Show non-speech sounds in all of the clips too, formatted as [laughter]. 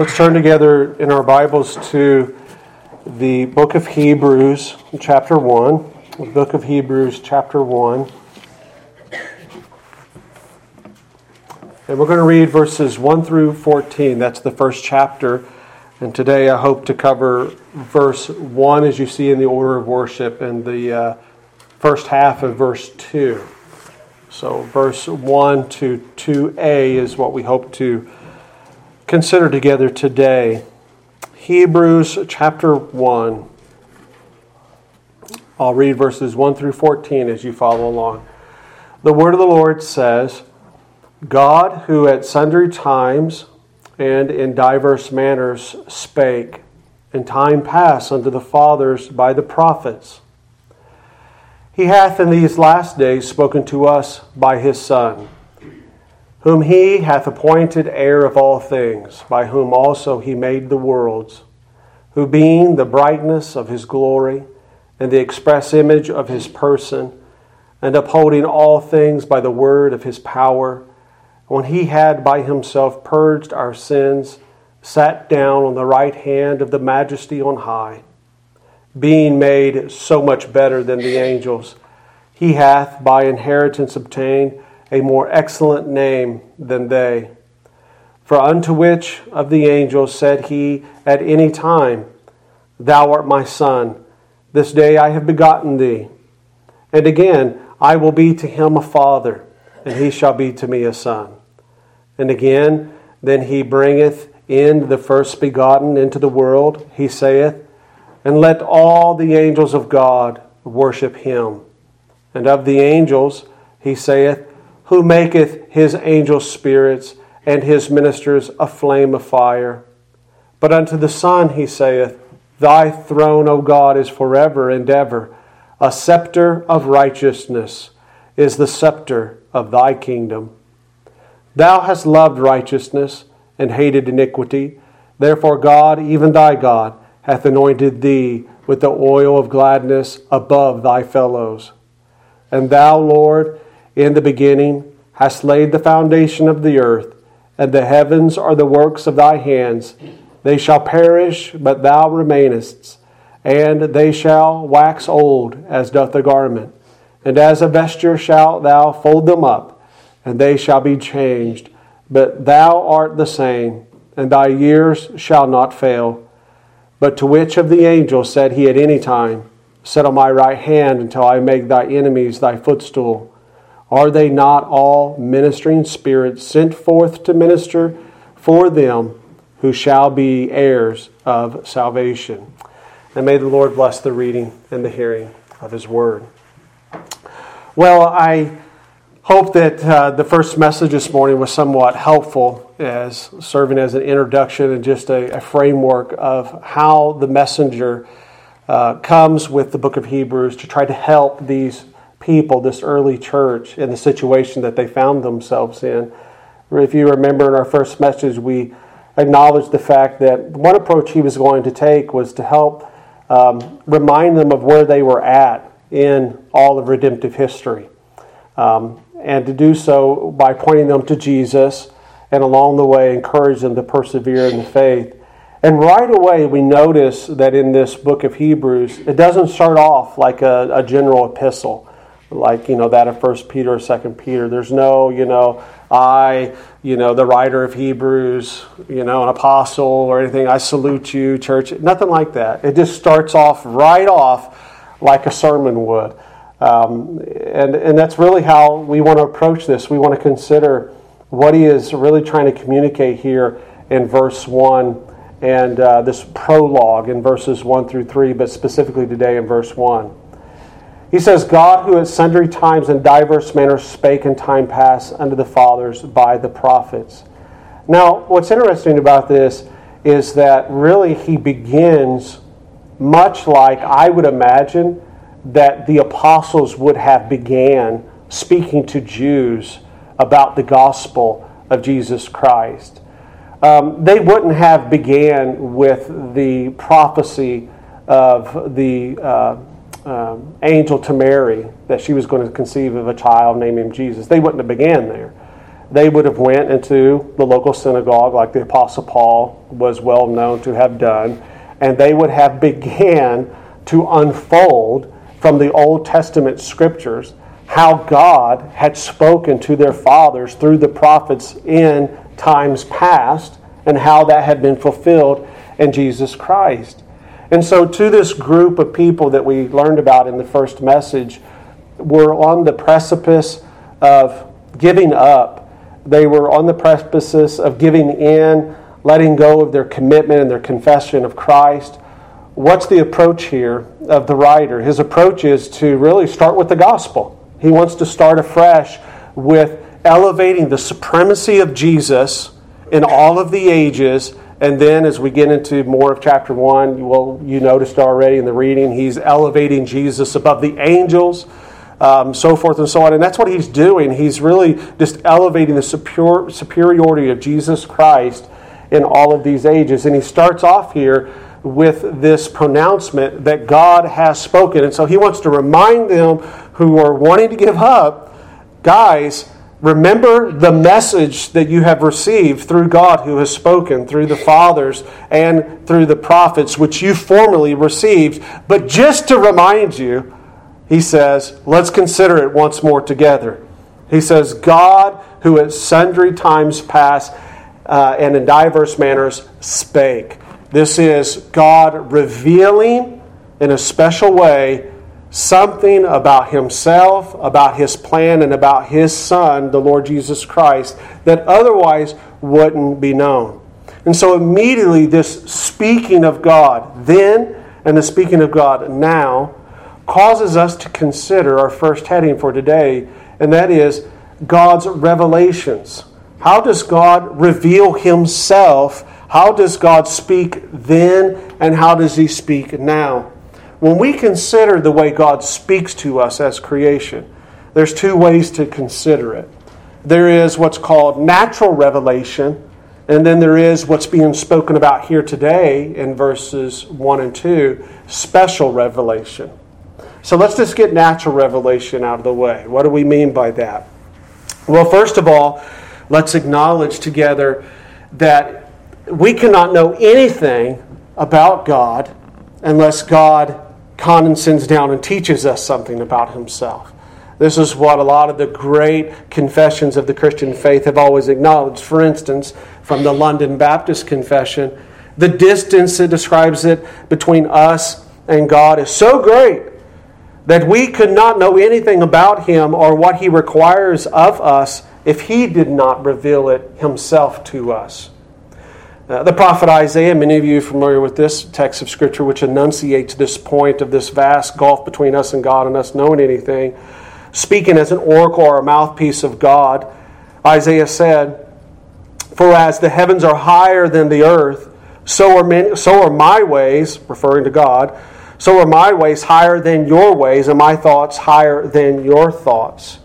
Let's turn together in our Bibles to the book of Hebrews, chapter 1. The book of Hebrews, chapter 1. And we're going to read verses 1 through 14. That's the first chapter. And today I hope to cover verse 1 as you see in the order of worship and the uh, first half of verse 2. So, verse 1 to 2a is what we hope to consider together today. Hebrews chapter 1. I'll read verses 1 through 14 as you follow along. The word of the Lord says, God, who at sundry times and in diverse manners spake in time past unto the fathers by the prophets, he hath in these last days spoken to us by his Son whom he hath appointed heir of all things, by whom also he made the worlds, who being the brightness of his glory and the express image of his person, and upholding all things by the word of his power, when he had by himself purged our sins, sat down on the right hand of the majesty on high, being made so much better than the angels, he hath by inheritance obtained a more excellent name than they. For unto which of the angels said he at any time, Thou art my son, this day I have begotten thee. And again, I will be to him a father, and he shall be to me a son. And again, then he bringeth in the first begotten into the world, he saith, And let all the angels of God worship him. And of the angels, he saith, who maketh his angel spirits and his ministers a flame of fire. But unto the Son he saith, Thy throne, O God, is forever and ever. A scepter of righteousness is the scepter of thy kingdom. Thou hast loved righteousness and hated iniquity. Therefore, God, even thy God, hath anointed thee with the oil of gladness above thy fellows. And thou, Lord, in the beginning hast laid the foundation of the earth, and the heavens are the works of thy hands. They shall perish, but thou remainest, and they shall wax old as doth a garment. And as a vesture shalt thou fold them up, and they shall be changed. But thou art the same, and thy years shall not fail. But to which of the angels said he at any time, Sit on my right hand until I make thy enemies thy footstool? Are they not all ministering spirits sent forth to minister for them who shall be heirs of salvation? And may the Lord bless the reading and the hearing of His word. Well, I hope that uh, the first message this morning was somewhat helpful as serving as an introduction and just a, a framework of how the messenger uh, comes with the book of Hebrews to try to help these people, this early church, in the situation that they found themselves in. If you remember in our first message, we acknowledged the fact that one approach he was going to take was to help um, remind them of where they were at in all of redemptive history. Um, and to do so by pointing them to Jesus and along the way encourage them to persevere in the faith. And right away, we notice that in this book of Hebrews, it doesn't start off like a, a general epistle like you know that of First Peter or Second Peter. There's no you know I you know the writer of Hebrews you know an apostle or anything. I salute you, church. Nothing like that. It just starts off right off like a sermon would, um, and and that's really how we want to approach this. We want to consider what he is really trying to communicate here in verse one and uh, this prologue in verses one through three, but specifically today in verse one. He says, God, who at sundry times and diverse manners spake in time past unto the fathers by the prophets. Now, what's interesting about this is that really he begins much like I would imagine that the apostles would have began speaking to Jews about the gospel of Jesus Christ. Um, they wouldn't have began with the prophecy of the uh, um, angel to Mary that she was going to conceive of a child named him Jesus. They wouldn't have began there. they would have went into the local synagogue like the apostle paul was well known to have done and they would have began to unfold from the old testament scriptures how god had spoken to their fathers through the prophets in times past and how that had been fulfilled in jesus christ and so to this group of people that we learned about in the first message were on the precipice of giving up they were on the precipice of giving in, letting go of their commitment and their confession of Christ. What's the approach here of the writer? His approach is to really start with the gospel. He wants to start afresh with elevating the supremacy of Jesus in all of the ages. And then as we get into more of chapter 1, well, you noticed already in the reading, he's elevating Jesus above the angels um, so forth and so on. And that's what he's doing. He's really just elevating the superior, superiority of Jesus Christ in all of these ages. And he starts off here with this pronouncement that God has spoken. And so he wants to remind them who are wanting to give up guys, remember the message that you have received through God who has spoken, through the fathers and through the prophets, which you formerly received. But just to remind you, he says, let's consider it once more together. He says, God, who at sundry times past uh, and in diverse manners spake. This is God revealing in a special way something about himself, about his plan, and about his Son, the Lord Jesus Christ, that otherwise wouldn't be known. And so immediately, this speaking of God then and the speaking of God now causes us to consider our first heading for today, and that is God's revelations. How does God reveal Himself? How does God speak then, and how does He speak now? When we consider the way God speaks to us as creation, there's two ways to consider it. There is what's called natural revelation, and then there is what's being spoken about here today in verses 1 and 2 special revelation. So let's just get natural revelation out of the way. What do we mean by that? Well, first of all, let's acknowledge together that we cannot know anything about God unless God condescends down and teaches us something about Himself. This is what a lot of the great confessions of the Christian faith have always acknowledged. For instance, from the London Baptist Confession, the distance it describes it between us and God is so great that we could not know anything about him or what he requires of us if he did not reveal it himself to us. Uh, the prophet Isaiah, many of you are familiar with this text of Scripture, which enunciates this point of this vast gulf between us and God and us knowing anything. Speaking as an oracle or a mouthpiece of God, Isaiah said, For as the heavens are higher than the earth, so are, many, so are my ways, referring to God, so are my ways higher than your ways, and my thoughts higher than your thoughts.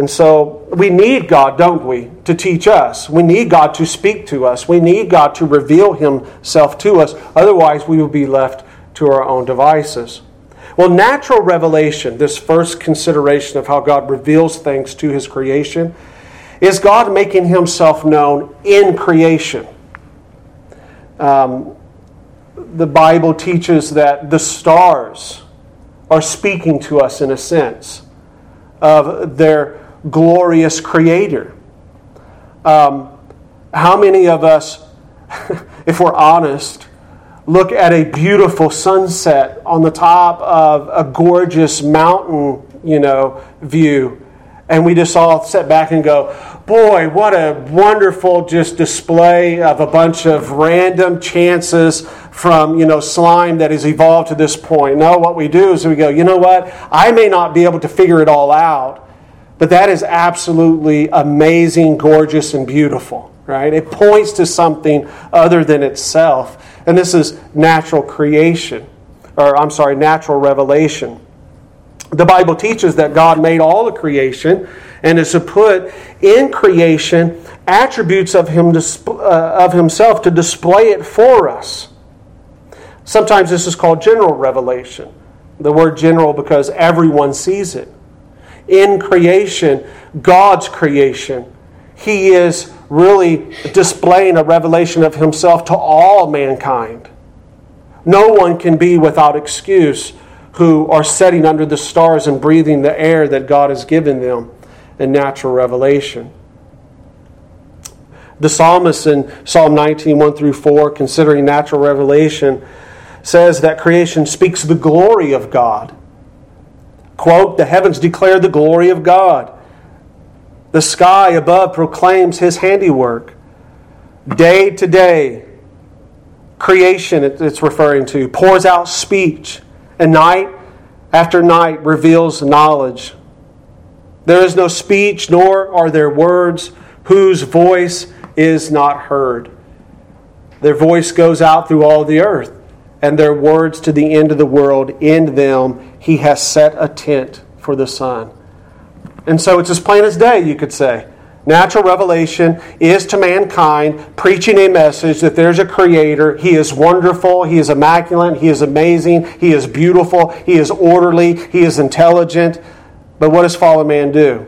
And so we need God, don't we, to teach us. We need God to speak to us. We need God to reveal Himself to us. Otherwise, we will be left to our own devices. Well, natural revelation, this first consideration of how God reveals things to His creation, is God making Himself known in creation. Um, the Bible teaches that the stars are speaking to us in a sense of their glorious creator. Um, how many of us, [laughs] if we're honest, look at a beautiful sunset on the top of a gorgeous mountain, you know, view, and we just all sit back and go, boy, what a wonderful just display of a bunch of random chances from, you know, slime that has evolved to this point. No, what we do is we go, you know what? I may not be able to figure it all out, but that is absolutely amazing, gorgeous, and beautiful, right? It points to something other than itself. And this is natural creation, or I'm sorry, natural revelation. The Bible teaches that God made all the creation and is to put in creation attributes of, him, uh, of himself to display it for us. Sometimes this is called general revelation. The word general because everyone sees it. In creation, God's creation, he is really displaying a revelation of himself to all mankind. No one can be without excuse who are sitting under the stars and breathing the air that God has given them in natural revelation. The psalmist in Psalm 19, 1 through 4, considering natural revelation, says that creation speaks the glory of God. Quote, the heavens declare the glory of God. The sky above proclaims his handiwork. Day to day, creation, it's referring to, pours out speech, and night after night reveals knowledge. There is no speech, nor are there words whose voice is not heard. Their voice goes out through all the earth, and their words to the end of the world. In them he has set a tent for the sun. And so it's as plain as day, you could say. Natural revelation is to mankind preaching a message that there's a creator. He is wonderful. He is immaculate. He is amazing. He is beautiful. He is orderly. He is intelligent. But what does fallen man do?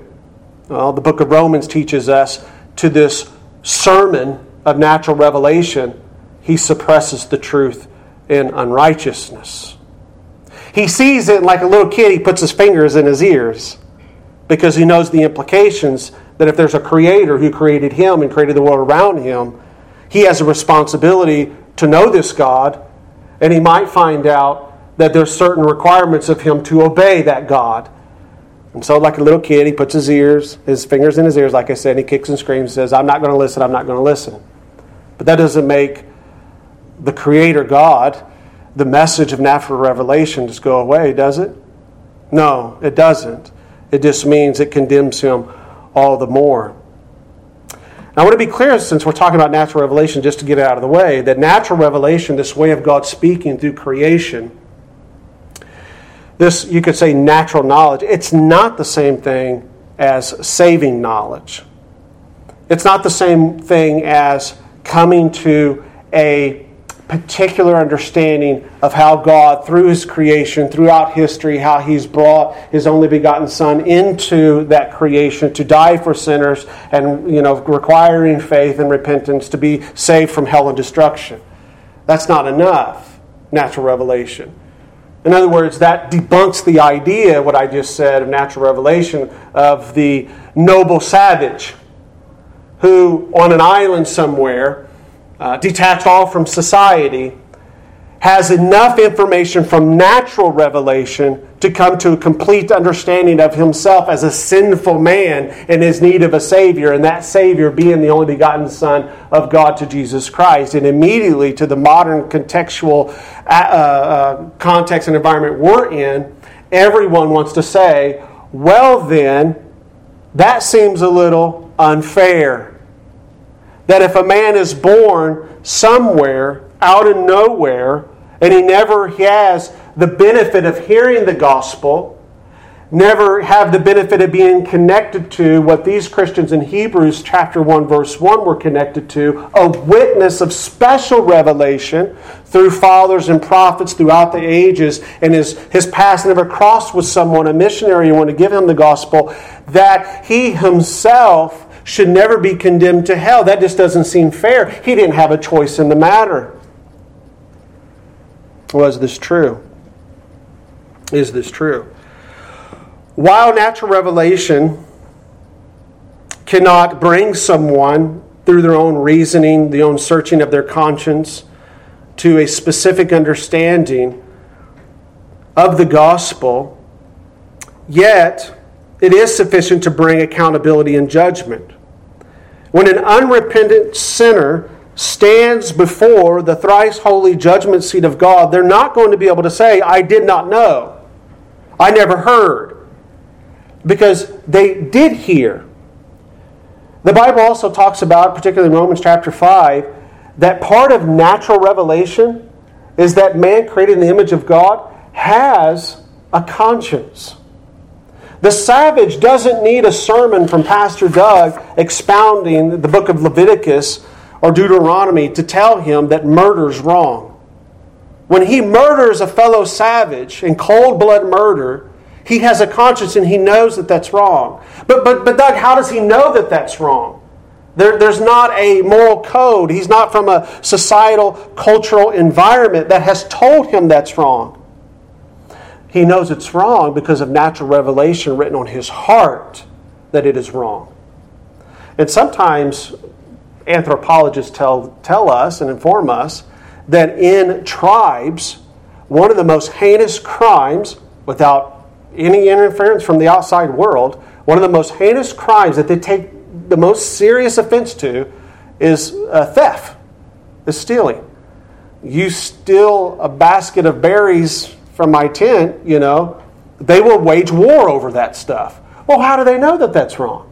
Well, the book of Romans teaches us to this sermon of natural revelation, he suppresses the truth in unrighteousness. He sees it like a little kid, he puts his fingers in his ears because he knows the implications that if there's a creator who created him and created the world around him, he has a responsibility to know this God, and he might find out that there's certain requirements of him to obey that God. And so, like a little kid, he puts his ears, his fingers in his ears, like I said, and he kicks and screams and says, I'm not going to listen, I'm not going to listen. But that doesn't make the Creator God, the message of natural revelation, just go away, does it? No, it doesn't. It just means it condemns him all the more. Now, I want to be clear, since we're talking about natural revelation, just to get it out of the way, that natural revelation, this way of God speaking through creation, this, you could say, natural knowledge, it's not the same thing as saving knowledge. It's not the same thing as coming to a particular understanding of how God, through His creation, throughout history, how He's brought His only begotten Son into that creation to die for sinners and, you know, requiring faith and repentance to be saved from hell and destruction. That's not enough, natural revelation. In other words, that debunks the idea, what I just said, of natural revelation, of the noble savage who, on an island somewhere, uh, detached all from society, has enough information from natural revelation to come to a complete understanding of himself as a sinful man and his need of a Savior, and that Savior being the only begotten Son of God to Jesus Christ. And immediately to the modern contextual uh, uh, context and environment we're in, everyone wants to say, well, then, that seems a little unfair. That if a man is born somewhere out of nowhere, and he never has the benefit of hearing the gospel, never have the benefit of being connected to what these Christians in Hebrews chapter 1 verse 1 were connected to, a witness of special revelation through fathers and prophets throughout the ages and his, his passing of a cross with someone, a missionary who wanted to give him the gospel, that he himself should never be condemned to hell. That just doesn't seem fair. He didn't have a choice in the matter. Was this true? Is this true? While natural revelation cannot bring someone through their own reasoning, the own searching of their conscience, to a specific understanding of the gospel, yet it is sufficient to bring accountability and judgment. When an unrepentant sinner stands before the thrice holy judgment seat of God, they're not going to be able to say, I did not know. I never heard. Because they did hear. The Bible also talks about, particularly in Romans chapter 5, that part of natural revelation is that man created in the image of God has a conscience. The savage doesn't need a sermon from Pastor Doug expounding the book of Leviticus or Deuteronomy to tell him that murder's wrong. When he murders a fellow savage in cold blood murder, he has a conscience and he knows that that's wrong. But, but, but Doug, how does he know that that's wrong? There, there's not a moral code. He's not from a societal, cultural environment that has told him that's wrong. He knows it's wrong because of natural revelation written on his heart that it is wrong. And sometimes anthropologists tell, tell us and inform us that in tribes, one of the most heinous crimes, without any interference from the outside world, one of the most heinous crimes that they take the most serious offense to is uh, theft, is stealing. You steal a basket of berries from my tent, you know, they will wage war over that stuff. Well, how do they know that that's wrong?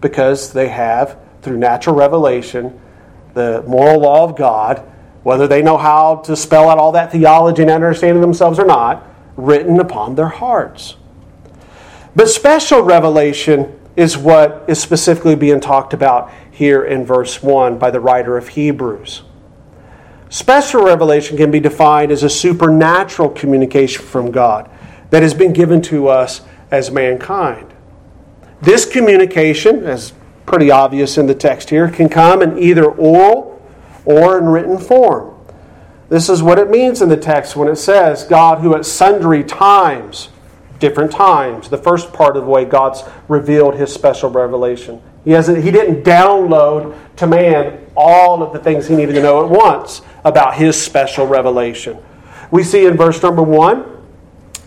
Because they have, through natural revelation, the moral law of God, whether they know how to spell out all that theology and understanding themselves or not, written upon their hearts. But special revelation is what is specifically being talked about here in verse 1 by the writer of Hebrews. Special revelation can be defined as a supernatural communication from God that has been given to us as mankind. This communication, as pretty obvious in the text here, can come in either oral or in written form. This is what it means in the text when it says, God who at sundry times different times. The first part of the way God's revealed his special revelation. He, hasn't, he didn't download to man all of the things he needed to know at once about his special revelation. We see in verse number one,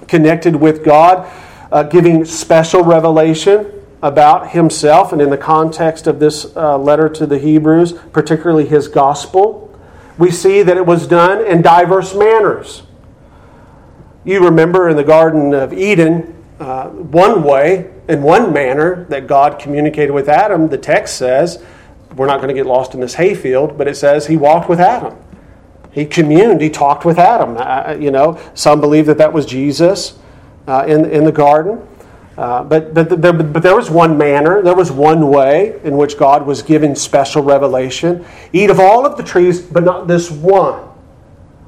connected with God, uh, giving special revelation about himself, and in the context of this uh, letter to the Hebrews, particularly his gospel, we see that it was done in diverse manners. You remember in the Garden of Eden, uh, one way, in one manner, that God communicated with Adam, the text says, we're not going to get lost in this hayfield, but it says he walked with Adam. He communed, he talked with Adam. Uh, you know, some believe that that was Jesus uh, in, in the garden. Uh, but, but, there, but there was one manner, there was one way in which God was given special revelation. Eat of all of the trees, but not this one.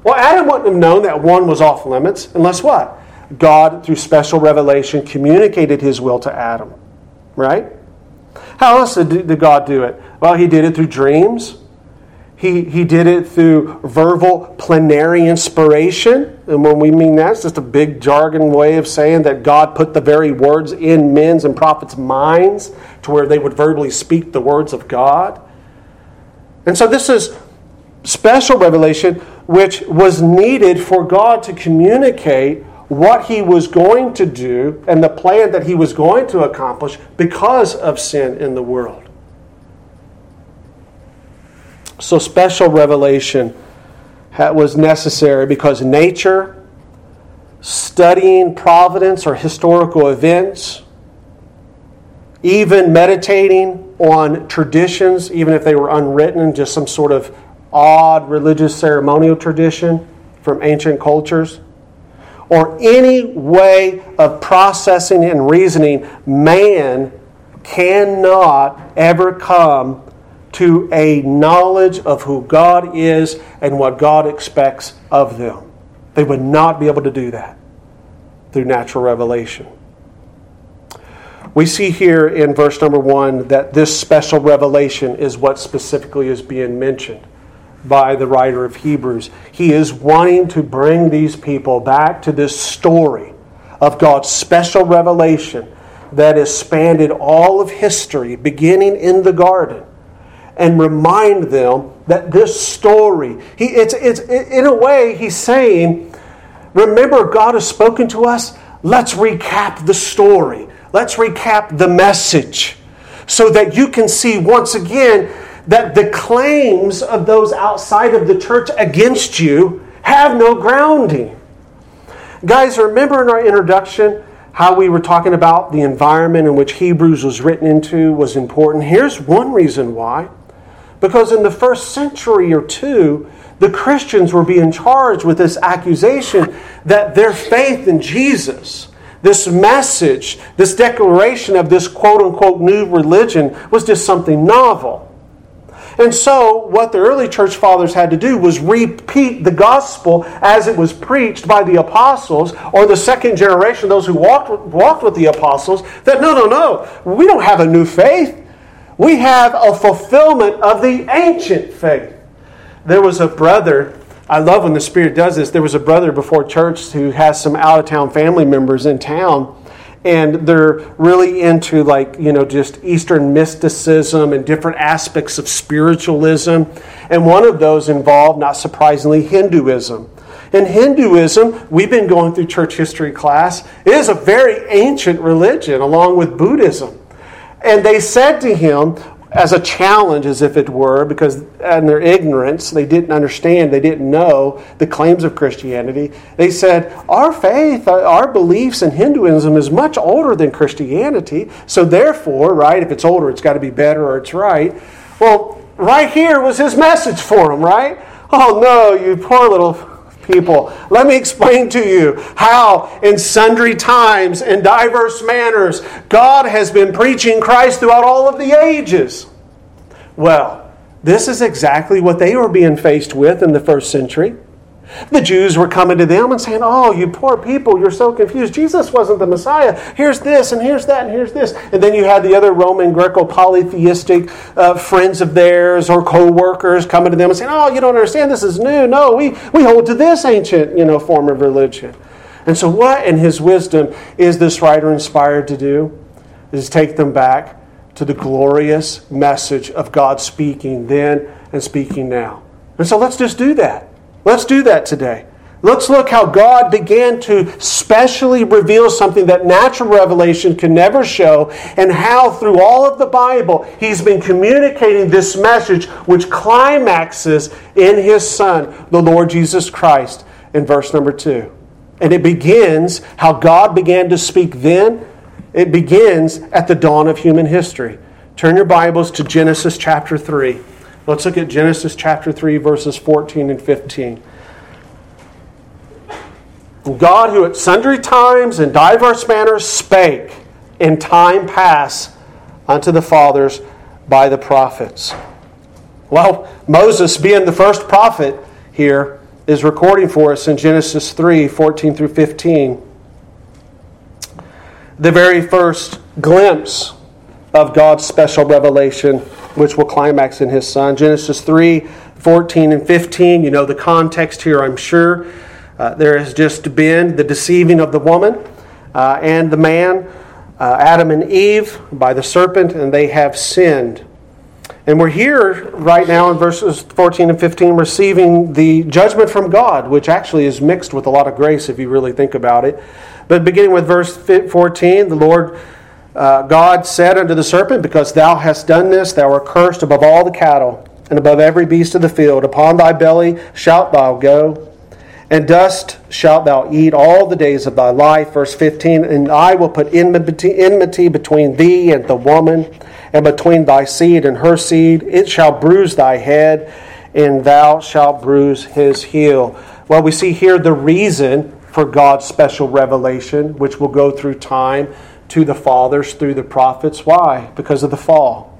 Well, Adam wouldn't have known that one was off limits unless what? God, through special revelation, communicated his will to Adam. Right? How else did, did God do it? Well, he did it through dreams. He, he did it through verbal plenary inspiration. And when we mean that, it's just a big jargon way of saying that God put the very words in men's and prophets' minds to where they would verbally speak the words of God. And so this is special revelation which was needed for God to communicate what he was going to do and the plan that he was going to accomplish because of sin in the world. So, special revelation was necessary because nature, studying providence or historical events, even meditating on traditions, even if they were unwritten, just some sort of odd religious ceremonial tradition from ancient cultures, or any way of processing and reasoning, man cannot ever come to a knowledge of who God is and what God expects of them. They would not be able to do that through natural revelation. We see here in verse number one that this special revelation is what specifically is being mentioned by the writer of Hebrews. He is wanting to bring these people back to this story of God's special revelation that has spanned all of history, beginning in the garden, and remind them that this story, he, it's, it's, in a way, he's saying, Remember, God has spoken to us. Let's recap the story. Let's recap the message so that you can see once again that the claims of those outside of the church against you have no grounding. Guys, remember in our introduction how we were talking about the environment in which Hebrews was written into was important? Here's one reason why. Because in the first century or two, the Christians were being charged with this accusation that their faith in Jesus, this message, this declaration of this quote unquote new religion was just something novel. And so, what the early church fathers had to do was repeat the gospel as it was preached by the apostles or the second generation, those who walked, walked with the apostles, that no, no, no, we don't have a new faith. We have a fulfillment of the ancient faith. There was a brother, I love when the Spirit does this. There was a brother before church who has some out of town family members in town and they're really into like you know just eastern mysticism and different aspects of spiritualism and one of those involved not surprisingly hinduism in hinduism we've been going through church history class it is a very ancient religion along with buddhism and they said to him, as a challenge, as if it were, because in their ignorance, they didn't understand, they didn't know the claims of Christianity. They said, Our faith, uh, our beliefs in Hinduism is much older than Christianity. So, therefore, right, if it's older, it's got to be better or it's right. Well, right here was his message for them, right? Oh, no, you poor little people. Let me explain to you how, in sundry times and diverse manners, God has been preaching Christ throughout all of the ages. Well, this is exactly what they were being faced with in the first century. The Jews were coming to them and saying, Oh, you poor people, you're so confused. Jesus wasn't the Messiah. Here's this, and here's that, and here's this. And then you had the other Roman Greco polytheistic uh, friends of theirs or co workers coming to them and saying, Oh, you don't understand. This is new. No, we, we hold to this ancient you know, form of religion. And so, what in his wisdom is this writer inspired to do? Is take them back to the glorious message of God speaking then and speaking now. And so, let's just do that. Let's do that today. Let's look how God began to specially reveal something that natural revelation can never show, and how through all of the Bible, He's been communicating this message, which climaxes in His Son, the Lord Jesus Christ, in verse number two. And it begins how God began to speak then, it begins at the dawn of human history. Turn your Bibles to Genesis chapter 3. Let's look at Genesis chapter 3, verses 14 and 15. God, who at sundry times and diverse manners spake in time past unto the fathers by the prophets. Well, Moses, being the first prophet here, is recording for us in Genesis 3 14 through 15. The very first glimpse of God's special revelation which will climax in his son. Genesis 3 14 and 15. You know the context here, I'm sure. Uh, there has just been the deceiving of the woman uh, and the man, uh, Adam and Eve, by the serpent, and they have sinned. And we're here right now in verses 14 and 15 receiving the judgment from God, which actually is mixed with a lot of grace if you really think about it. But beginning with verse 14, the Lord uh, God said unto the serpent, Because thou hast done this, thou art cursed above all the cattle, and above every beast of the field. Upon thy belly shalt thou go, and dust shalt thou eat all the days of thy life. Verse 15 And I will put enmity, enmity between thee and the woman, and between thy seed and her seed. It shall bruise thy head, and thou shalt bruise his heel. Well, we see here the reason for God's special revelation, which will go through time to the fathers through the prophets. Why? Because of the fall.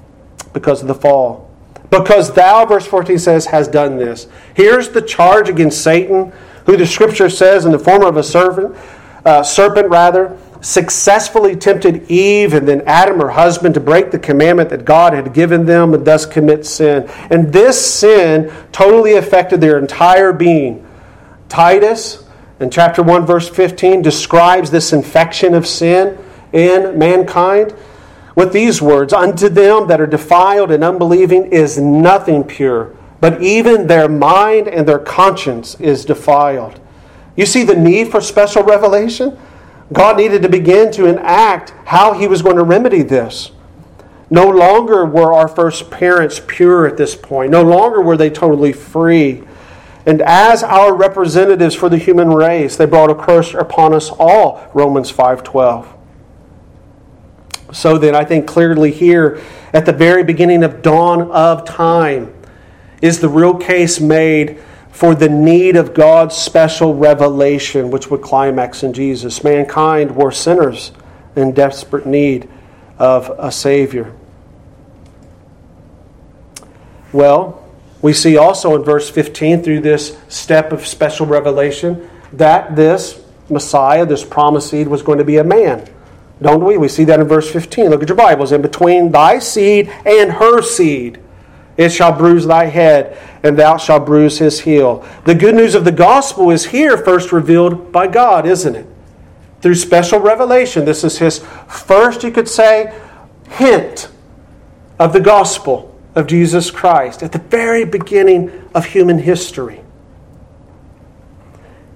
Because of the fall. Because thou, verse 14 says, has done this. Here's the charge against Satan, who the scripture says in the form of a servant, uh, serpent rather, successfully tempted Eve and then Adam, her husband, to break the commandment that God had given them and thus commit sin. And this sin totally affected their entire being. Titus, in chapter 1, verse 15, describes this infection of sin in mankind with these words Unto them that are defiled and unbelieving is nothing pure, but even their mind and their conscience is defiled. You see the need for special revelation? God needed to begin to enact how He was going to remedy this. No longer were our first parents pure at this point. No longer were they totally free. And as our representatives for the human race, they brought a curse upon us all, Romans 5:12. So then, I think clearly here at the very beginning of dawn of time is the real case made for the need of God's special revelation, which would climax in Jesus. Mankind were sinners in desperate need of a Savior. Well, we see also in verse 15 through this step of special revelation that this Messiah, this promised seed, was going to be a man Don't we? We see that in verse 15. Look at your Bibles. In between thy seed and her seed, it shall bruise thy head, and thou shalt bruise his heel. The good news of the gospel is here first revealed by God, isn't it? Through special revelation. This is his first, you could say, hint of the gospel of Jesus Christ at the very beginning of human history.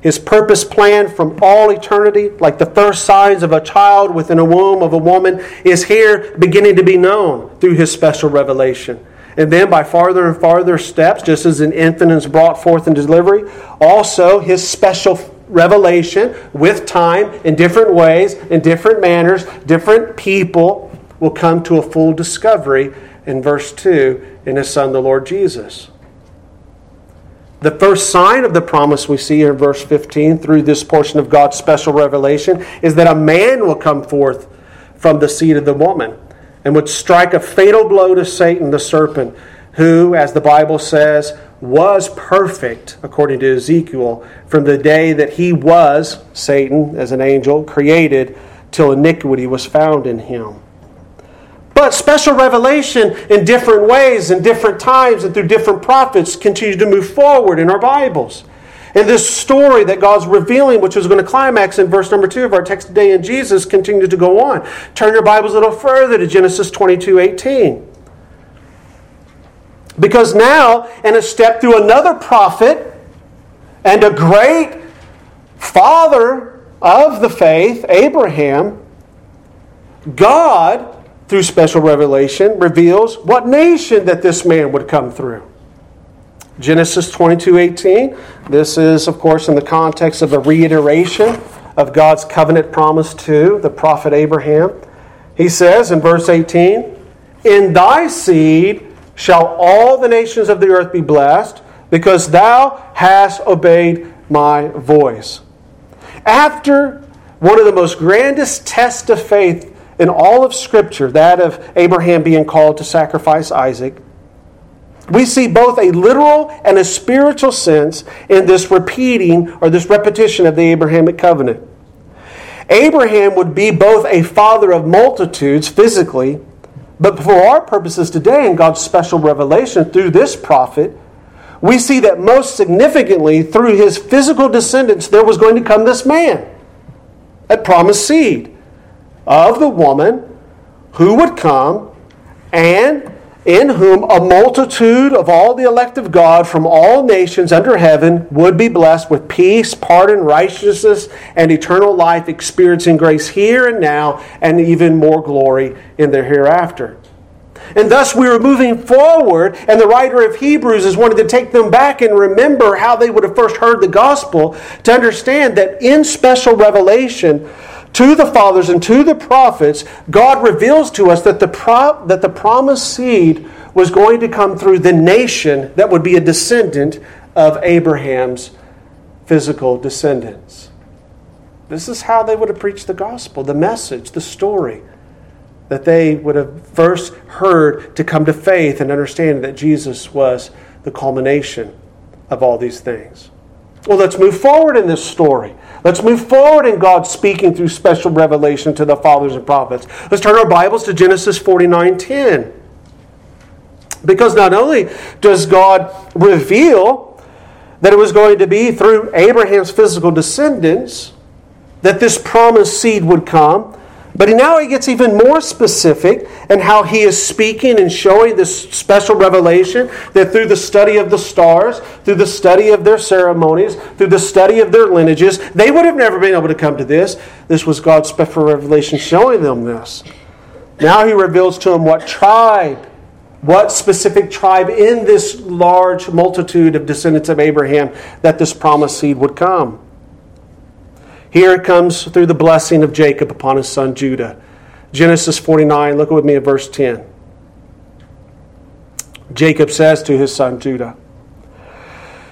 His purpose plan from all eternity, like the first signs of a child within a womb of a woman, is here beginning to be known through his special revelation. And then by farther and farther steps, just as an infant is brought forth in delivery, also his special revelation with time in different ways, in different manners, different people will come to a full discovery in verse 2 in his son, the Lord Jesus. The first sign of the promise we see in verse 15 through this portion of God's special revelation is that a man will come forth from the seed of the woman and would strike a fatal blow to Satan, the serpent, who, as the Bible says, was perfect, according to Ezekiel, from the day that he was, Satan, as an angel, created, till iniquity was found in him. But special revelation in different ways, in different times, and through different prophets continue to move forward in our Bibles. And this story that God's revealing, which is going to climax in verse number two of our text today in Jesus, continues to go on. Turn your Bibles a little further to Genesis 22 18. Because now, in a step through another prophet and a great father of the faith, Abraham, God through special revelation, reveals what nation that this man would come through. Genesis 22 18. This is, of course, in the context of a reiteration of God's covenant promise to the prophet Abraham. He says in verse 18, In thy seed shall all the nations of the earth be blessed, because thou hast obeyed my voice. After one of the most grandest tests of faith in all of Scripture, that of Abraham being called to sacrifice Isaac, we see both a literal and a spiritual sense in this repeating or this repetition of the Abrahamic covenant. Abraham would be both a father of multitudes physically, but for our purposes today, in God's special revelation through this prophet, we see that most significantly through his physical descendants, there was going to come this man, a promised seed of the woman who would come and in whom a multitude of all the elect of God from all nations under heaven would be blessed with peace, pardon, righteousness, and eternal life, experiencing grace here and now, and even more glory in the hereafter. And thus we are moving forward, and the writer of Hebrews is wanting to take them back and remember how they would have first heard the gospel to understand that in special revelation, to the fathers and to the prophets, God reveals to us that the, pro- that the promised seed was going to come through the nation that would be a descendant of Abraham's physical descendants. This is how they would have preached the gospel, the message, the story that they would have first heard to come to faith and understand that Jesus was the culmination of all these things. Well, let's move forward in this story. Let's move forward in God speaking through special revelation to the fathers and prophets. Let's turn our Bibles to Genesis 49:10. Because not only does God reveal that it was going to be through Abraham's physical descendants that this promised seed would come, but now he gets even more specific in how he is speaking and showing this special revelation that through the study of the stars, through the study of their ceremonies, through the study of their lineages, they would have never been able to come to this. This was God's special revelation showing them this. Now he reveals to them what tribe, what specific tribe in this large multitude of descendants of Abraham that this promised seed would come. Here it comes through the blessing of Jacob upon his son Judah. Genesis 49, look with me at verse 10. Jacob says to his son Judah,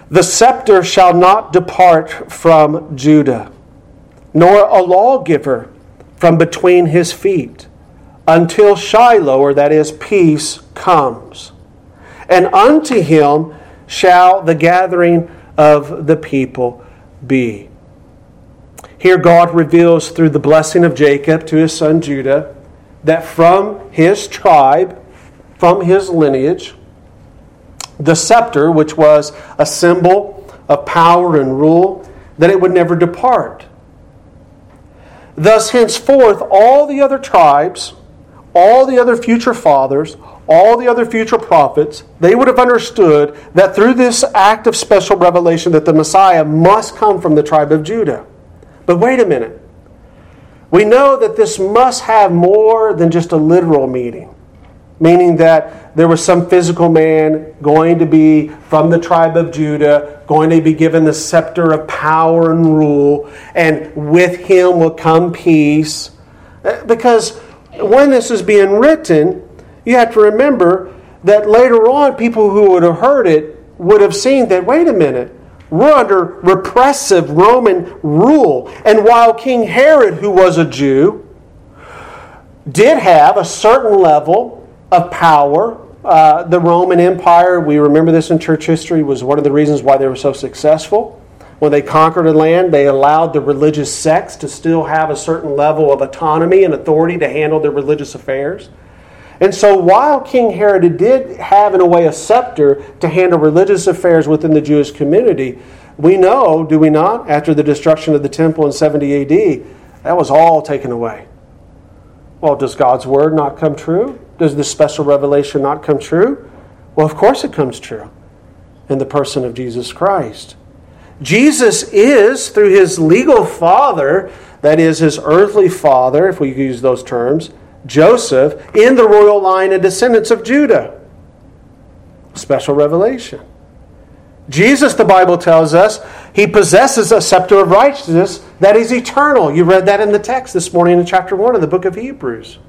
The scepter shall not depart from Judah, nor a lawgiver from between his feet, until Shiloh, or that is, peace, comes. And unto him shall the gathering of the people be. Here, God reveals through the blessing of Jacob to his son Judah that from his tribe, from his lineage, the scepter, which was a symbol of power and rule, that it would never depart. Thus, henceforth, all the other tribes, all the other future fathers, all the other future prophets, they would have understood that through this act of special revelation that the Messiah must come from the tribe of Judah. But wait a minute. We know that this must have more than just a literal meaning, meaning that there was some physical man going to be from the tribe of Judah, going to be given the scepter of power and rule, and with him will come peace. Uh, because when this is being written, you have to remember that later on, people who would have heard it would have seen that, wait a minute, we're under repressive Roman rule. And while King Herod, who was a Jew, did have a certain level of power, uh, the Roman Empire, we remember this in church history, was one of the reasons why they were so successful. When they conquered a land, they allowed the religious sects to still have a certain level of autonomy and authority to handle their religious affairs. And so, while King Herod did have, in a way, a scepter to handle religious affairs within the Jewish community, we know, do we not, after the destruction of the temple in 70 AD, that was all taken away. Well, does God's word not come true? Does this special revelation not come true? Well, of course it comes true in the person of Jesus Christ. Jesus is, through his legal father, that is, his earthly father, if we use those terms, Joseph in the royal line and descendants of Judah. Special revelation. Jesus, the Bible tells us, he possesses a scepter of righteousness that is eternal. You read that in the text this morning in chapter 1 of the book of Hebrews.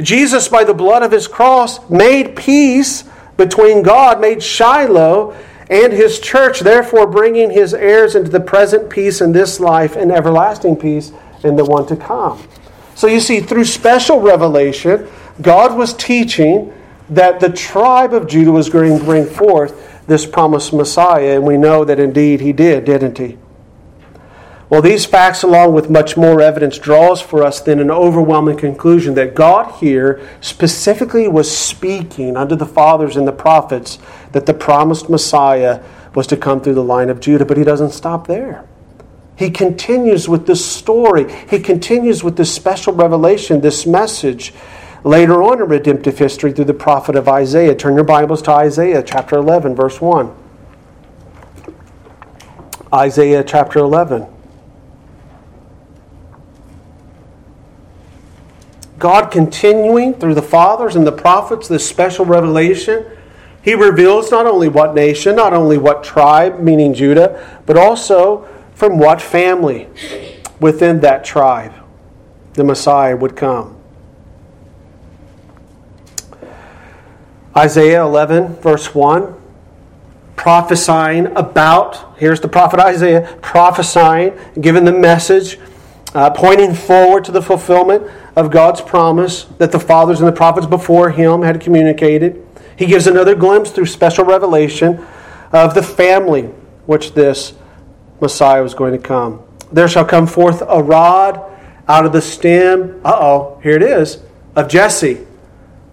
Jesus, by the blood of his cross, made peace between God, made Shiloh, and his church, therefore bringing his heirs into the present peace in this life and everlasting peace in the one to come. So you see, through special revelation, God was teaching that the tribe of Judah was going to bring forth this promised Messiah, and we know that indeed he did, didn't he? Well, these facts, along with much more evidence, draws for us then an overwhelming conclusion that God here specifically was speaking unto the fathers and the prophets that the promised Messiah was to come through the line of Judah, but he doesn't stop there. He continues with this story. He continues with this special revelation, this message later on in redemptive history through the prophet of Isaiah. Turn your Bibles to Isaiah chapter 11, verse 1. Isaiah chapter 11. God continuing through the fathers and the prophets this special revelation. He reveals not only what nation, not only what tribe, meaning Judah, but also from what family within that tribe the Messiah would come. Isaiah 11, verse 1, prophesying about, here's the prophet Isaiah, prophesying, giving the message, uh, pointing forward to the fulfillment of God's promise that the fathers and the prophets before him had communicated. He gives another glimpse through special revelation of the family which this Messiah was going to come. There shall come forth a rod out of the stem, uh oh, here it is, of Jesse.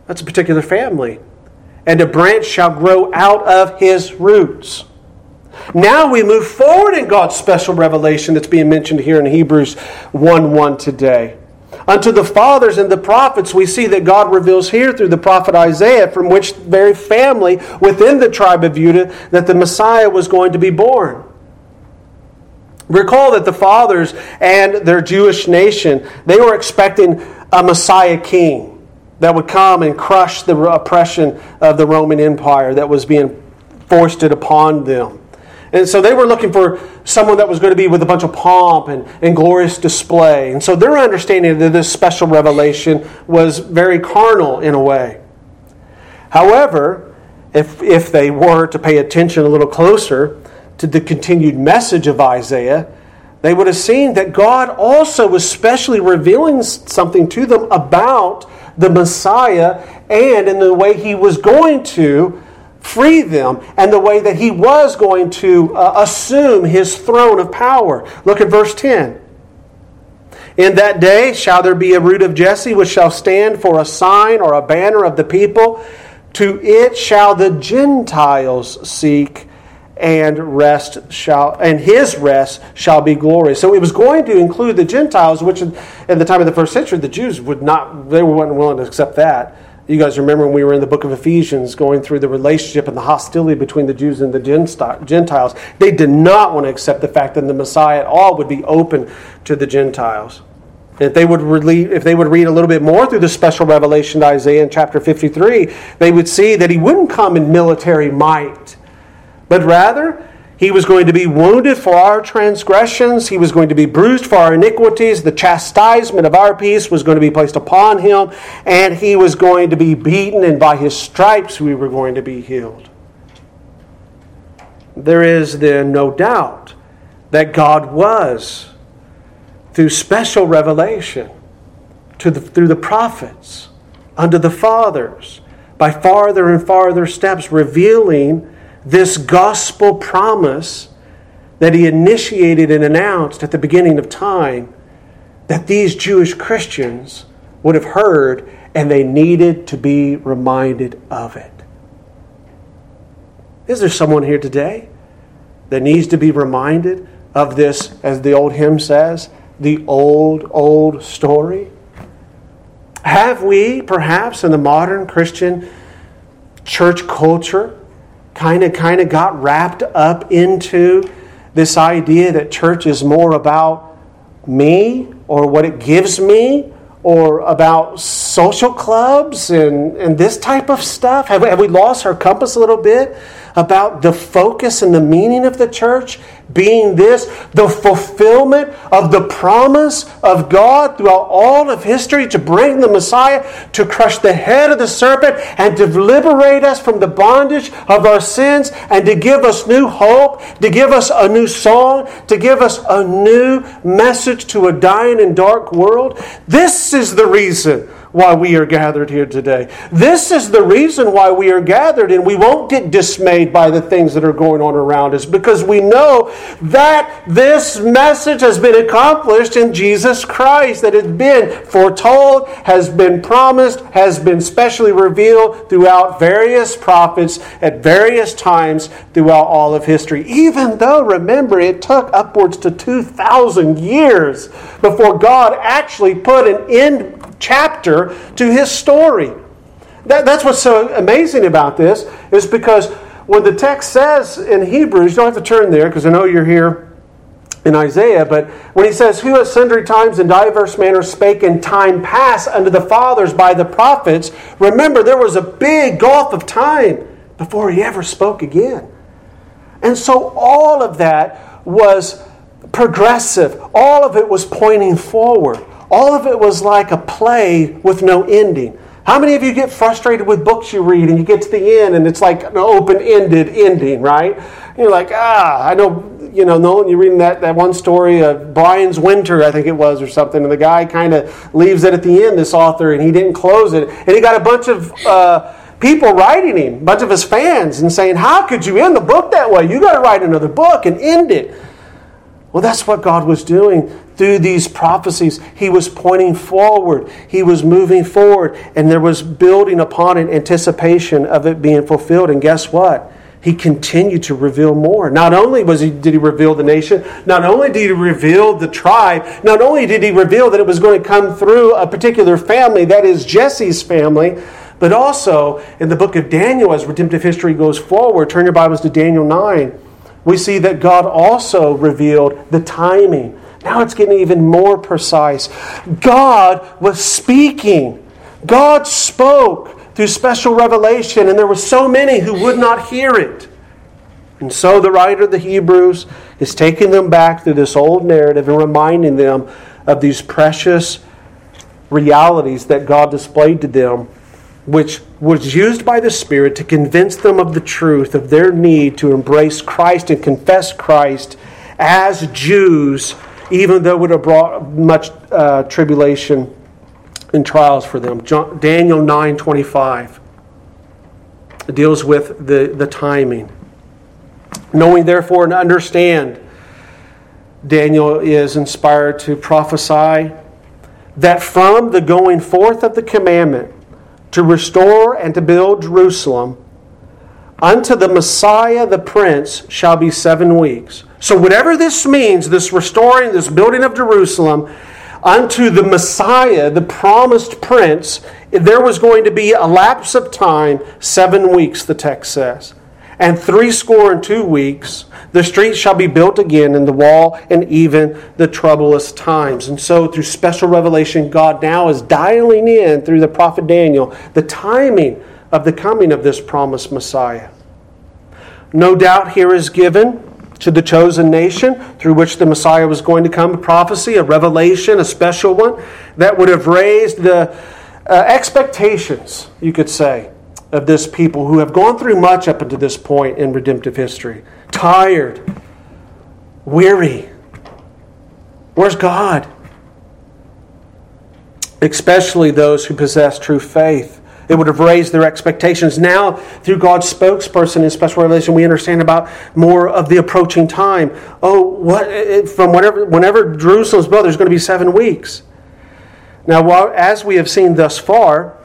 That's a particular family. And a branch shall grow out of his roots. Now we move forward in God's special revelation that's being mentioned here in Hebrews 1 1 today. Unto the fathers and the prophets, we see that God reveals here through the prophet Isaiah, from which very family within the tribe of Judah, that the Messiah was going to be born. Recall that the fathers and their Jewish nation, they were expecting a Messiah king that would come and crush the oppression of the Roman Empire that was being foisted upon them. And so they were looking for someone that was going to be with a bunch of pomp and, and glorious display. And so their understanding of this special revelation was very carnal in a way. However, if, if they were to pay attention a little closer, to the continued message of Isaiah, they would have seen that God also was specially revealing something to them about the Messiah and in the way he was going to free them and the way that he was going to uh, assume his throne of power. Look at verse 10. In that day shall there be a root of Jesse which shall stand for a sign or a banner of the people. To it shall the Gentiles seek and rest shall and his rest shall be glorious. So it was going to include the Gentiles, which in, the time of the first century, the Jews would not they weren't willing to accept that. You guys remember when we were in the book of Ephesians going through the relationship and the hostility between the Jews and the Gentiles. They did not want to accept the fact that the Messiah at all would be open to the Gentiles. If they would if they would read a little bit more through the special revelation to Isaiah in chapter 53, they would see that he wouldn't come in military might but rather he was going to be wounded for our transgressions. He was going to be bruised for our iniquities. The chastisement of our peace was going to be placed upon him. And he was going to be beaten, and by his stripes we were going to be healed. There is then no doubt that God was, through special revelation, to the, through the prophets, unto the fathers, by farther and farther steps, revealing this gospel promise that he initiated and announced at the beginning of time that these Jewish Christians would have heard and they needed to be reminded of it. Is there someone here today that needs to be reminded of this, as the old hymn says, the old, old story? Have we, perhaps, in the modern Christian church culture, kind of kind of got wrapped up into this idea that church is more about me or what it gives me or about social clubs and, and this type of stuff? Have, have we lost our compass a little bit about the focus and the meaning of the church being this the fulfillment of the promise of God throughout all of history to bring the Messiah to crush the head of the serpent and to liberate us from the bondage of our sins and to give us new hope, to give us a new song, to give us a new message to a dying and dark world. This is the reason why we are gathered here today. This is the reason why we are gathered, and we won't get dismayed by the things that are going on around us because we know that this message has been accomplished in Jesus Christ, that it's been foretold, has been promised, has been specially revealed throughout various prophets at various times throughout all of history. Even though, remember, it took upwards to 2,000 years before God actually put an end chapter to his story. That, that's what's so amazing about this, is because when the text says in Hebrews, you don't have to turn there because I know you're here in Isaiah, but when he says, Who at sundry times in diverse manners spake in time past unto the fathers by the prophets, remember there was a big gulf of time before he ever spoke again. And so all of that was progressive, all of it was pointing forward. All of it was like a play with no ending. How many of you get frustrated with books you read and you get to the end and it's like an open ended ending, right? And you're like, ah, I know, you know, Nolan, you're reading that, that one story of Brian's Winter, I think it was, or something, and the guy kind of leaves it at the end, this author, and he didn't close it. And he got a bunch of. Uh, people writing him, a bunch of his fans, and saying, How could you end the book that way? You got to write another book and end it. Well, that's what God was doing through these prophecies. He was pointing forward, He was moving forward, and there was building upon an anticipation of it being fulfilled. And guess what? He continued to reveal more. Not only was he, did he reveal the nation, not only did he reveal the tribe, not only did he reveal that it was going to come through a particular family, that is Jesse's family, but also in the book of Daniel, as redemptive history goes forward, turn your Bibles to Daniel 9 we see that God also revealed the timing. Now it's getting even more precise. God was speaking. God spoke through special revelation, and there were so many who would not hear it. And so the writer of the Hebrews is taking them back through this old narrative and reminding them of these precious realities that God displayed to them which was used by the Spirit to convince them of the truth of their need to embrace Christ and confess Christ as Jews, even though it would have brought much uh, tribulation and trials for them. John, Daniel 9:25 deals with the, the timing. Knowing therefore and understand, Daniel is inspired to prophesy that from the going forth of the commandment to restore and to build Jerusalem, unto the Messiah the Prince shall be seven weeks. So, whatever this means, this restoring, this building of Jerusalem, unto the Messiah, the promised Prince, there was going to be a lapse of time, seven weeks, the text says. And three score and two weeks, the streets shall be built again, and the wall, and even the troublous times. And so, through special revelation, God now is dialing in through the prophet Daniel the timing of the coming of this promised Messiah. No doubt here is given to the chosen nation through which the Messiah was going to come a prophecy, a revelation, a special one that would have raised the uh, expectations, you could say, of this people who have gone through much up until this point in redemptive history. Tired, weary. Where's God? Especially those who possess true faith. It would have raised their expectations. Now, through God's spokesperson in special revelation, we understand about more of the approaching time. Oh, what from whatever whenever Jerusalem's built, there's going to be seven weeks. Now, while, as we have seen thus far,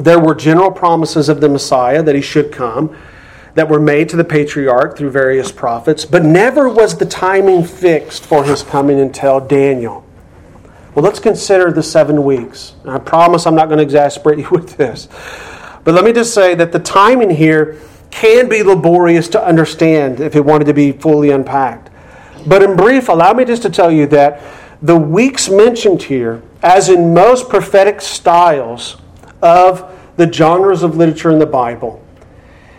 there were general promises of the Messiah that he should come that were made to the patriarch through various prophets, but never was the timing fixed for his coming until Daniel. Well, let's consider the seven weeks. I promise I'm not going to exasperate [laughs] you with this. But let me just say that the timing here can be laborious to understand if it wanted to be fully unpacked. But in brief, allow me just to tell you that the weeks mentioned here, as in most prophetic styles of the genres of literature in the Bible,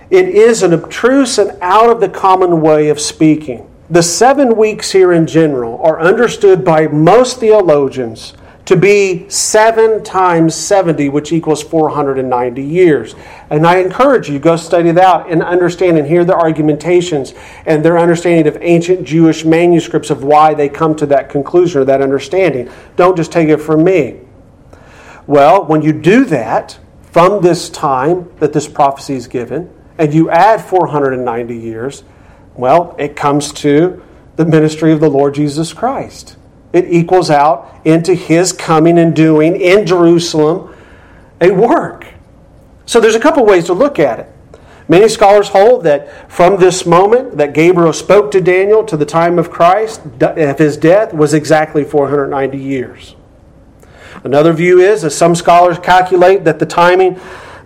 it is an obtruse and out of the common way of speaking. The seven weeks here in general are understood by most theologians to be 7 times 70, which equals 490 years. And I encourage you, go study that and understand and hear the argumentations and their understanding of ancient Jewish manuscripts of why they come to that conclusion or that understanding. Don't just take it from me. Well, when you do that, from this time that this prophecy is given, and you add 490 years, well, it comes to the ministry of the Lord Jesus Christ. It equals out into his coming and doing in Jerusalem a work. So there's a couple ways to look at it. Many scholars hold that from this moment that Gabriel spoke to Daniel to the time of Christ, of his death, was exactly 490 years. Another view is, as some scholars calculate, that the timing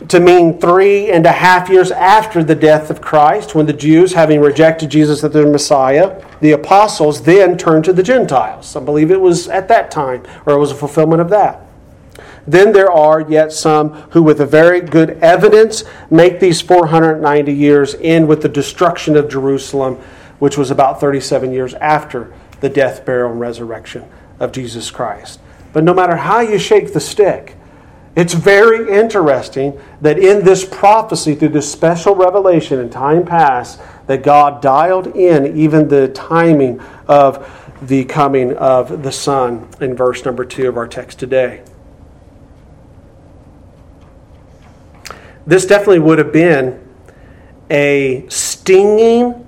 to mean three and a half years after the death of Christ, when the Jews, having rejected Jesus as their Messiah, the apostles then turned to the Gentiles. Some believe it was at that time, or it was a fulfillment of that. Then there are yet some who, with a very good evidence, make these 490 years end with the destruction of Jerusalem, which was about 37 years after the death, burial, and resurrection of Jesus Christ. But no matter how you shake the stick, it's very interesting that in this prophecy, through this special revelation in time past, that God dialed in even the timing of the coming of the Son in verse number two of our text today. This definitely would have been a stinging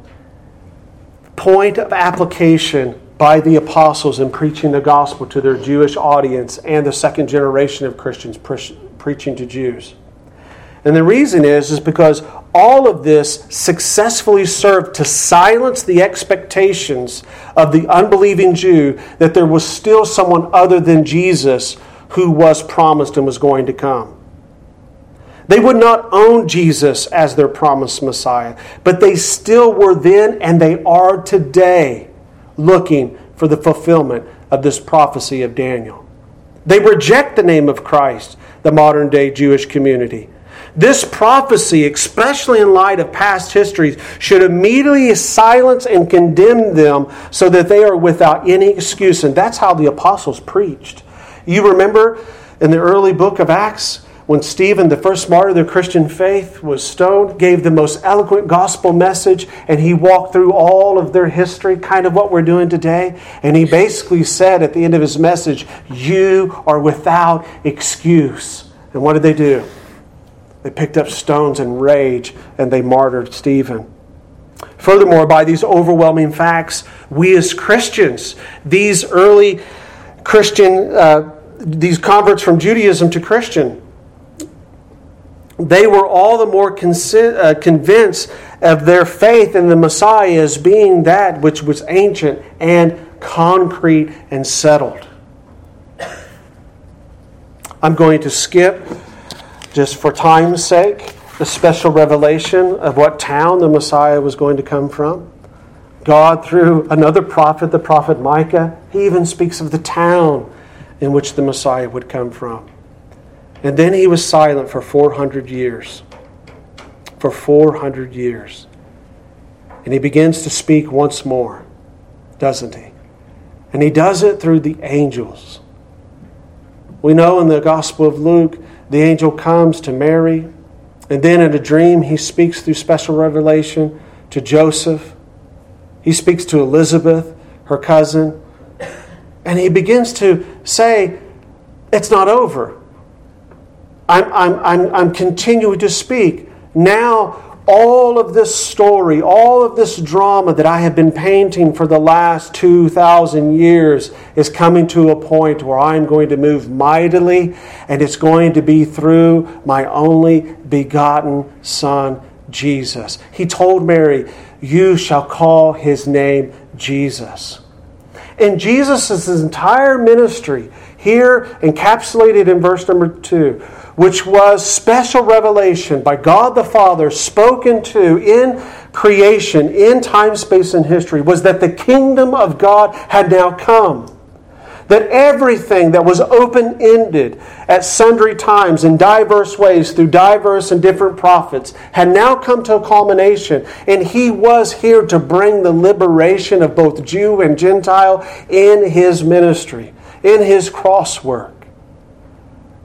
point of application by the apostles in preaching the gospel to their Jewish audience and the second generation of Christians pre- preaching to Jews. And the reason is is because all of this successfully served to silence the expectations of the unbelieving Jew that there was still someone other than Jesus who was promised and was going to come. They would not own Jesus as their promised Messiah, but they still were then and they are today looking for the fulfillment of this prophecy of Daniel. They reject the name of Christ, the modern day Jewish community. This prophecy, especially in light of past histories, should immediately silence and condemn them so that they are without any excuse. And that's how the apostles preached. You remember in the early book of Acts, when Stephen, the first martyr of the Christian faith, was stoned, gave the most eloquent gospel message, and he walked through all of their history, kind of what we're doing today. And he basically said at the end of his message, You are without excuse. And what did they do? They picked up stones in rage and they martyred Stephen. Furthermore, by these overwhelming facts, we as Christians, these early Christian, uh, these converts from Judaism to Christian, they were all the more uh, convinced of their faith in the Messiah as being that which was ancient and concrete and settled. I'm going to skip, just for time's sake, the special revelation of what town the Messiah was going to come from. God, through another prophet, the prophet Micah, he even speaks of the town in which the Messiah would come from. And then he was silent for 400 years. For 400 years. And he begins to speak once more, doesn't he? And he does it through the angels. We know in the Gospel of Luke, the angel comes to Mary, and then in a dream, he speaks through special revelation to Joseph. He speaks to Elizabeth, her cousin, and he begins to say, It's not over. I'm, I'm, I'm, I'm continuing to speak. Now, all of this story, all of this drama that I have been painting for the last 2,000 years is coming to a point where I'm going to move mightily, and it's going to be through my only begotten Son, Jesus. He told Mary, You shall call his name Jesus. And Jesus' entire ministry, here encapsulated in verse number 2, which was special revelation by God the Father spoken to in creation, in time, space, and history, was that the kingdom of God had now come. That everything that was open ended at sundry times in diverse ways through diverse and different prophets had now come to a culmination. And he was here to bring the liberation of both Jew and Gentile in his ministry, in his cross work.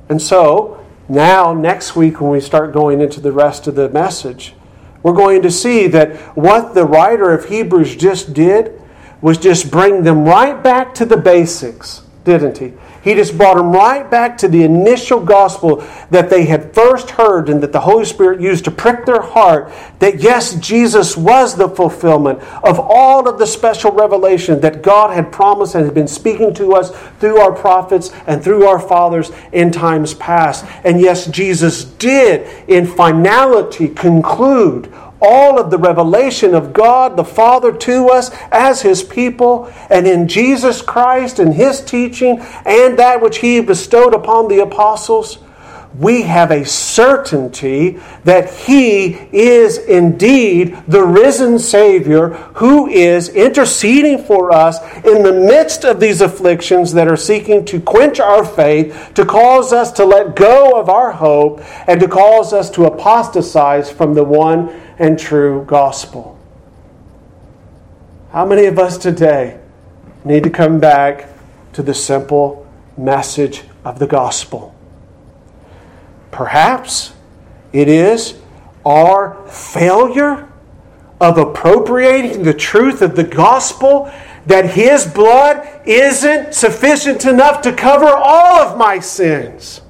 And so, now, next week, when we start going into the rest of the message, we're going to see that what the writer of Hebrews just did was just bring them right back to the basics, didn't he? He just brought them right back to the initial gospel that they had first heard and that the Holy Spirit used to prick their heart that yes, Jesus was the fulfillment of all of the special revelation that God had promised and had been speaking to us through our prophets and through our fathers in times past. And yes, Jesus did in finality conclude all of the revelation of God the Father to us as His people, and in Jesus Christ and His teaching and that which He bestowed upon the apostles, we have a certainty that He is indeed the risen Savior who is interceding for us in the midst of these afflictions that are seeking to quench our faith, to cause us to let go of our hope, and to cause us to apostatize from the one and true gospel. How many of us today need to come back to the simple message of the gospel? Perhaps it is our failure of appropriating the truth of the gospel that His blood isn't sufficient enough to cover all of my sins.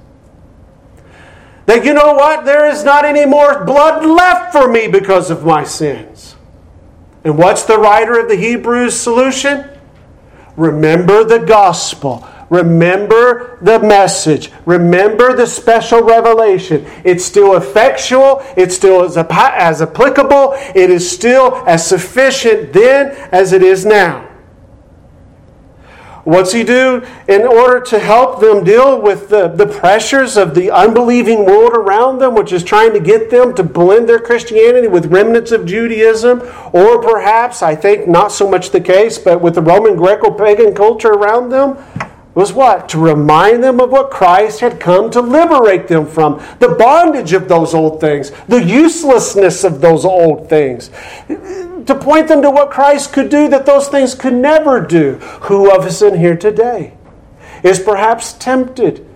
That you know what? There is not any more blood left for me because of my sins. And what's the writer of the Hebrews solution? Remember the gospel. Remember the message. Remember the special revelation. It's still effectual. It's still as, as applicable. It is still as sufficient then as it is now. What's he do in order to help them deal with the, the pressures of the unbelieving world around them, which is trying to get them to blend their Christianity with remnants of Judaism? Or perhaps, I think not so much the case, but with the Roman Greco pagan culture around them? Was what? To remind them of what Christ had come to liberate them from. The bondage of those old things, the uselessness of those old things. To point them to what Christ could do that those things could never do. Who of us in here today is perhaps tempted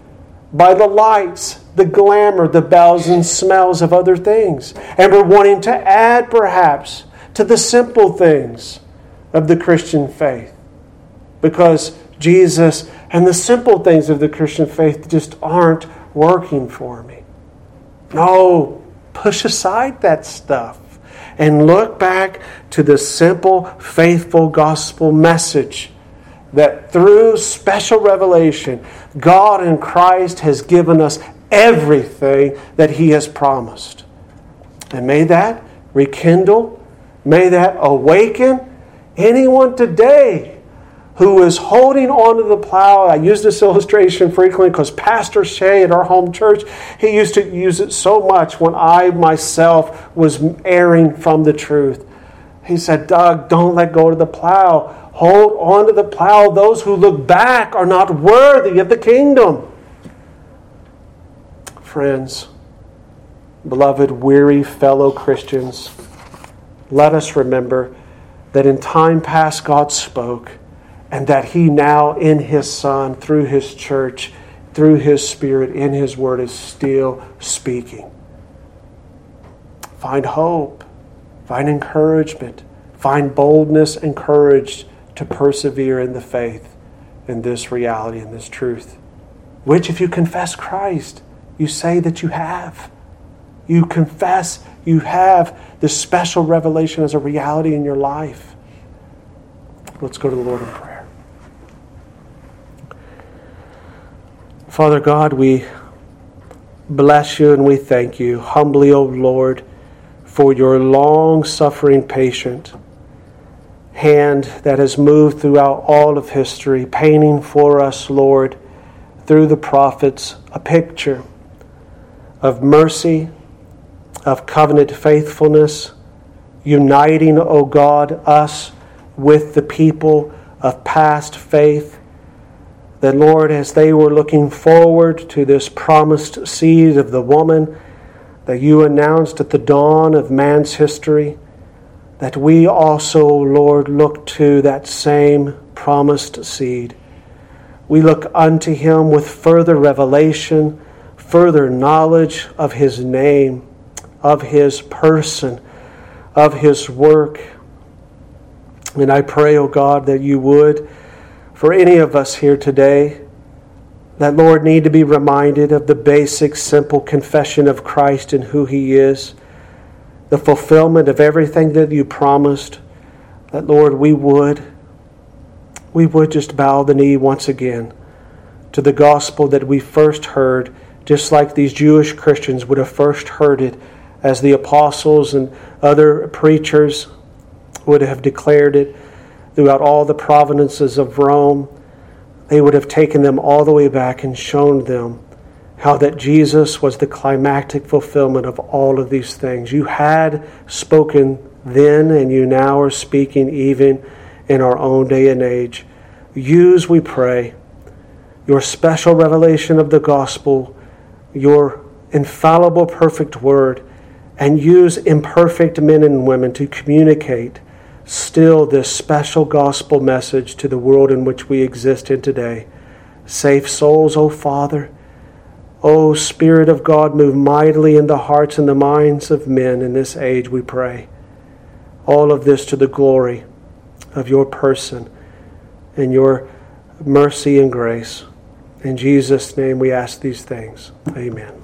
by the lights, the glamour, the bells and smells of other things? And we're wanting to add perhaps to the simple things of the Christian faith. Because Jesus and the simple things of the Christian faith just aren't working for me. No, push aside that stuff and look back to the simple, faithful gospel message that through special revelation, God in Christ has given us everything that He has promised. And may that rekindle, may that awaken anyone today who is holding onto the plow. I use this illustration frequently because Pastor Shea at our home church, he used to use it so much when I myself was erring from the truth. He said, Doug, don't let go of the plow. Hold on to the plow. Those who look back are not worthy of the kingdom. Friends, beloved, weary fellow Christians, let us remember that in time past God spoke and that He now, in His Son, through His church, through His Spirit, in His Word, is still speaking. Find hope, find encouragement, find boldness and courage to persevere in the faith, in this reality, in this truth. Which, if you confess Christ, you say that you have. You confess you have this special revelation as a reality in your life. Let's go to the Lord in prayer. Father God, we bless you and we thank you humbly, O Lord, for your long suffering, patient hand that has moved throughout all of history, painting for us, Lord, through the prophets, a picture of mercy, of covenant faithfulness, uniting, O God, us with the people of past faith that, Lord, as they were looking forward to this promised seed of the woman that you announced at the dawn of man's history, that we also, Lord, look to that same promised seed. We look unto him with further revelation, further knowledge of his name, of his person, of his work. And I pray, O oh God, that you would for any of us here today that, Lord, need to be reminded of the basic, simple confession of Christ and who He is, the fulfillment of everything that you promised, that, Lord, we would, we would just bow the knee once again to the gospel that we first heard, just like these Jewish Christians would have first heard it as the apostles and other preachers would have declared it throughout all the provinces of Rome, they would have taken them all the way back and shown them how that Jesus was the climactic fulfillment of all of these things. You had spoken then, and you now are speaking even in our own day and age. Use, we pray, your special revelation of the gospel, your infallible, perfect word, and use imperfect men and women to communicate still this special gospel message to the world in which we exist in today. Save souls, O Father. O Spirit of God, move mightily in the hearts and the minds of men in this age, we pray. All of this to the glory of your person and your mercy and grace. In Jesus' name we ask these things. Amen.